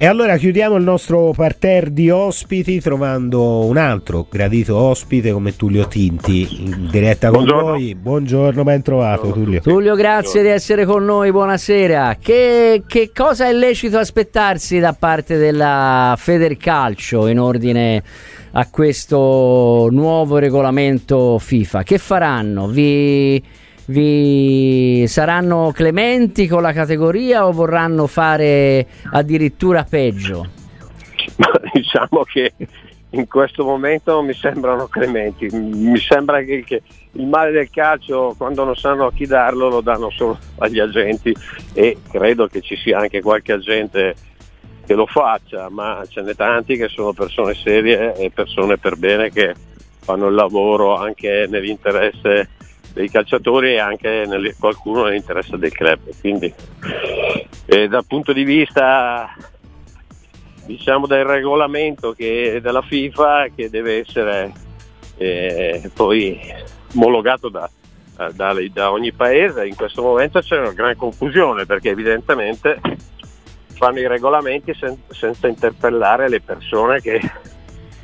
E allora chiudiamo il nostro parterre di ospiti trovando un altro gradito ospite come Tullio Tinti in diretta con Buongiorno. noi. Buongiorno, ben trovato Buongiorno. Tullio. Tullio, grazie di essere con noi, buonasera. Che, che cosa è lecito aspettarsi da parte della Federcalcio in ordine a questo nuovo regolamento FIFA? Che faranno? Vi, vi saranno clementi con la categoria o vorranno fare addirittura peggio? Ma diciamo che in questo momento mi sembrano clementi. Mi sembra che, che il male del calcio, quando non sanno a chi darlo, lo danno solo agli agenti e credo che ci sia anche qualche agente che lo faccia, ma ce n'è tanti che sono persone serie e persone per bene che fanno il lavoro anche nell'interesse dei calciatori e anche nel- qualcuno nell'interesse del club. Quindi eh, dal punto di vista diciamo del regolamento che, della FIFA che deve essere eh, poi omologato da, da- da ogni paese, in questo momento c'è una gran confusione perché evidentemente fanno i regolamenti sen- senza interpellare le persone che,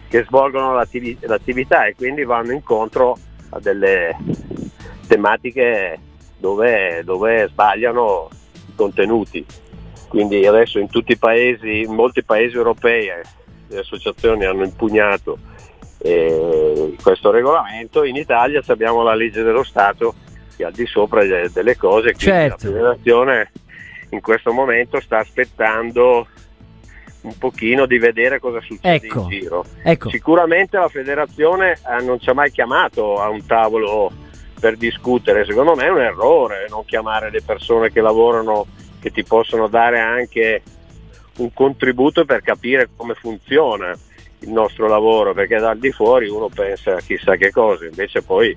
che svolgono l'attivi- l'attività e quindi vanno incontro a delle tematiche dove, dove sbagliano i contenuti. Quindi adesso in tutti i paesi, in molti paesi europei eh, le associazioni hanno impugnato eh, questo regolamento, in Italia abbiamo la legge dello Stato che è al di sopra de- delle cose, quindi Certo. la federazione in questo momento sta aspettando un pochino di vedere cosa succede Ecco. in giro. Ecco, Sicuramente la federazione eh, non ci ha mai chiamato a un tavolo per discutere, secondo me è un errore non chiamare le persone che lavorano, che ti possono dare anche un contributo per capire come funziona il nostro lavoro, perché dal di fuori uno pensa a chissà che cosa, invece poi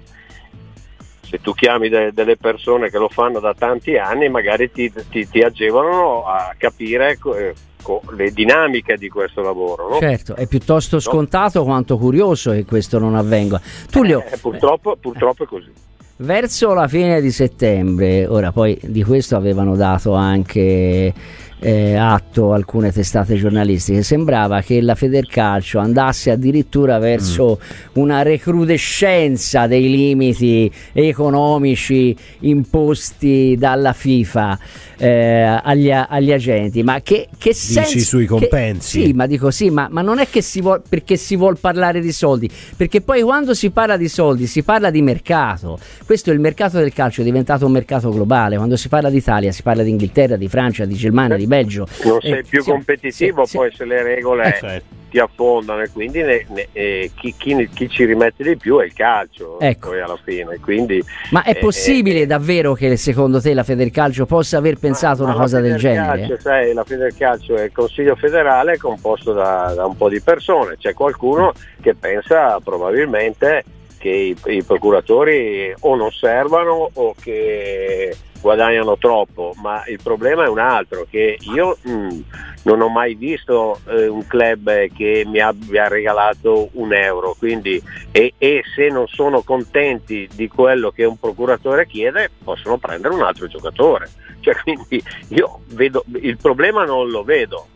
se tu chiami de- delle persone che lo fanno da tanti anni magari ti, ti- ti agevolano a capire co- eh, co- le dinamiche di questo lavoro. no? certo, è piuttosto scontato quanto curioso che questo non avvenga. Tullio, Eh, purtroppo, purtroppo è così. Verso la fine di settembre, ora poi di questo avevano dato anche eh, atto alcune testate giornalistiche, sembrava che la Federcalcio andasse addirittura verso una recrudescenza dei limiti economici imposti dalla FIFA eh, agli, agli agenti. Ma che, che senso... sui che- compensi? sì, ma dico sì, ma, ma non è che si vuol, perché si vuol parlare di soldi, perché poi quando si parla di soldi si parla di mercato. Questo è il mercato del calcio, è diventato un mercato globale. Quando si parla d'Italia si parla di Inghilterra, di Francia, di Germania, di Belgio. Non Eh, sei più sì, competitivo sì, sì. poi se le regole Eh, certo. ti affondano e quindi ne- ne- eh, chi, chi- chi ci rimette di più è il calcio Ecco. poi alla fine. Quindi, Ma è eh, possibile davvero che secondo te la Federcalcio possa aver pensato Ma una la cosa del genere? sai, la Federcalcio è il Consiglio federale è composto da, da un po' di persone, c'è qualcuno che pensa probabilmente che i, i procuratori o non servano o che guadagnano troppo, ma il problema è un altro, che io mh, non ho mai visto eh, un club che mi abbia regalato un euro, quindi e, e se non sono contenti di quello che un procuratore chiede possono prendere un altro giocatore. Cioè, quindi io vedo, il problema non lo vedo,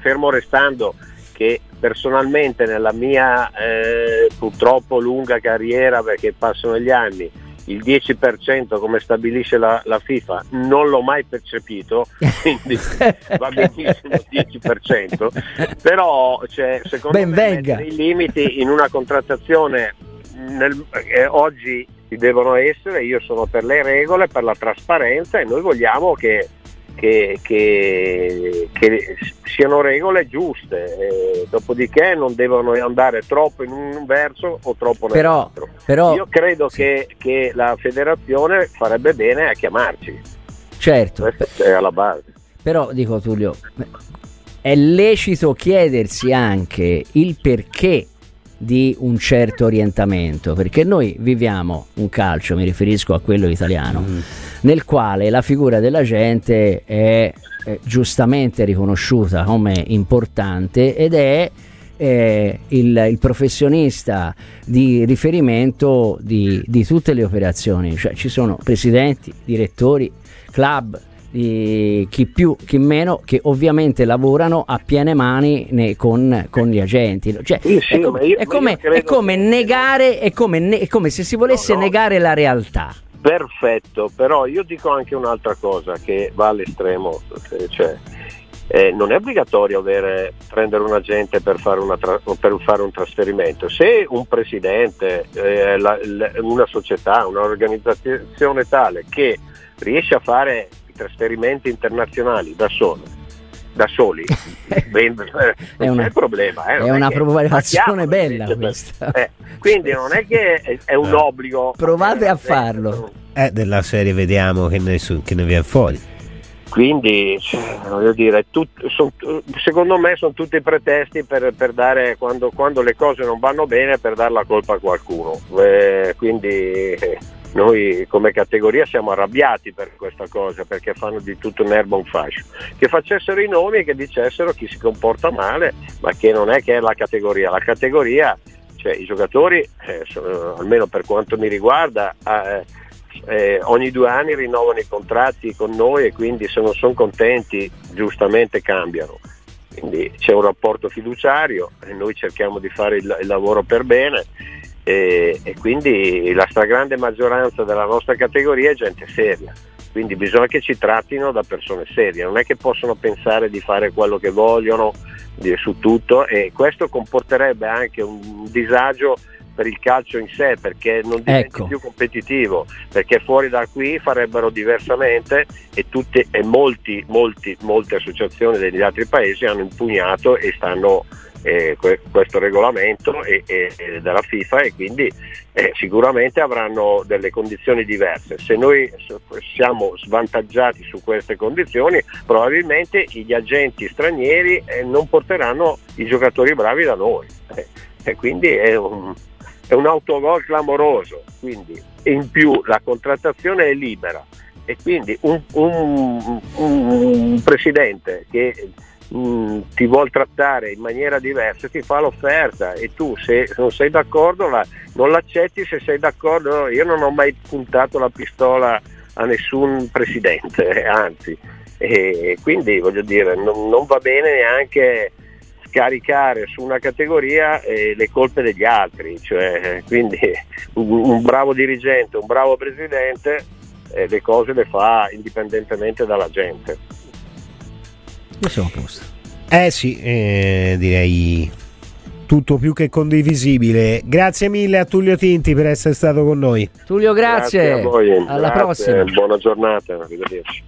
fermo restando che personalmente nella mia eh, purtroppo lunga carriera, perché passano gli anni, il 10% come stabilisce la, la FIFA non l'ho mai percepito, quindi va benissimo il 10%, però cioè, secondo Ben me venga. i limiti in una contrattazione nel- eh, oggi ci devono essere, io sono per le regole, per la trasparenza e noi vogliamo che, che- che- che siano regole giuste, eh, dopodiché non devono andare troppo in un verso o troppo Però, nell'altro. però Io credo sì. che, che la federazione farebbe bene a chiamarci, certo, questo è alla base. Però dico Tullio, è lecito chiedersi anche il perché di un certo orientamento, perché noi viviamo un calcio, mi riferisco a quello italiano, nel quale la figura della gente è eh, giustamente riconosciuta come importante ed è eh, il, il professionista di riferimento di, di tutte le operazioni, cioè ci sono presidenti, direttori, club di chi più, chi meno, che ovviamente lavorano a piene mani ne, con, con, gli agenti. Cioè, sì, sì, è, com- io, è, come, è come negare, è come, ne- è come, se si volesse no, no. negare la realtà. Perfetto, però io dico anche un'altra cosa che va all'estremo, eh, cioè, eh, non è obbligatorio avere, prendere un agente per fare, tra- per fare, un trasferimento. Se un presidente, eh, la, la, una società, un'organizzazione tale che riesce a fare i trasferimenti internazionali da solo, da soli, ben, è una, problema. Eh, è una provocazione bella questa. Eh, quindi non è che è, è un obbligo. Provate a farlo. È della serie vediamo che ne, che ne viene fuori. Quindi, voglio dire, tut, son, secondo me sono tutti pretesti per, per dare, quando, quando, le cose non vanno bene, per dare la colpa a qualcuno. Eh, quindi eh, noi come categoria siamo arrabbiati per questa cosa, perché fanno di tutto un'erba un fascio. Che facessero i nomi e che dicessero chi si comporta male, ma che non è che è la categoria. La categoria, cioè i giocatori, eh, sono, almeno per quanto mi riguarda, eh, eh, ogni due anni rinnovano i contratti con noi e quindi se non sono contenti giustamente cambiano. Quindi c'è un rapporto fiduciario e noi cerchiamo di fare il, il lavoro per bene e, e quindi la stragrande maggioranza della nostra categoria è gente seria quindi bisogna che ci trattino da persone serie, non è che possono pensare di fare quello che vogliono di, su tutto e questo comporterebbe anche un disagio per il calcio in sé perché non diventi ecco. più competitivo perché fuori da qui farebbero diversamente e, tutte, e molti, molti, molte associazioni degli altri paesi hanno impugnato e stanno eh, questo regolamento e, e della FIFA e quindi eh, sicuramente avranno delle condizioni diverse. Se noi siamo svantaggiati su queste condizioni probabilmente gli agenti stranieri eh, non porteranno i giocatori bravi da noi. Eh, e quindi è un, è un autogol clamoroso, quindi in più la contrattazione è libera. E quindi un, un, un presidente che mh, mm, ti vuol trattare in maniera diversa ti fa l'offerta e tu se non sei d'accordo la, non l'accetti se sei d'accordo. Io non ho mai puntato la pistola a nessun presidente, anzi, e quindi voglio dire non, non va bene neanche scaricare su una categoria eh, le colpe degli altri, cioè, quindi un, un, bravo dirigente, un bravo presidente eh, le cose le fa indipendentemente dalla gente. Io sono a posto. Eh sì, eh, direi tutto più che condivisibile. Grazie mille a Tullio Tinti per essere stato con noi. Tullio, grazie. grazie a voi. Alla grazie, prossima. Buona giornata, arrivederci.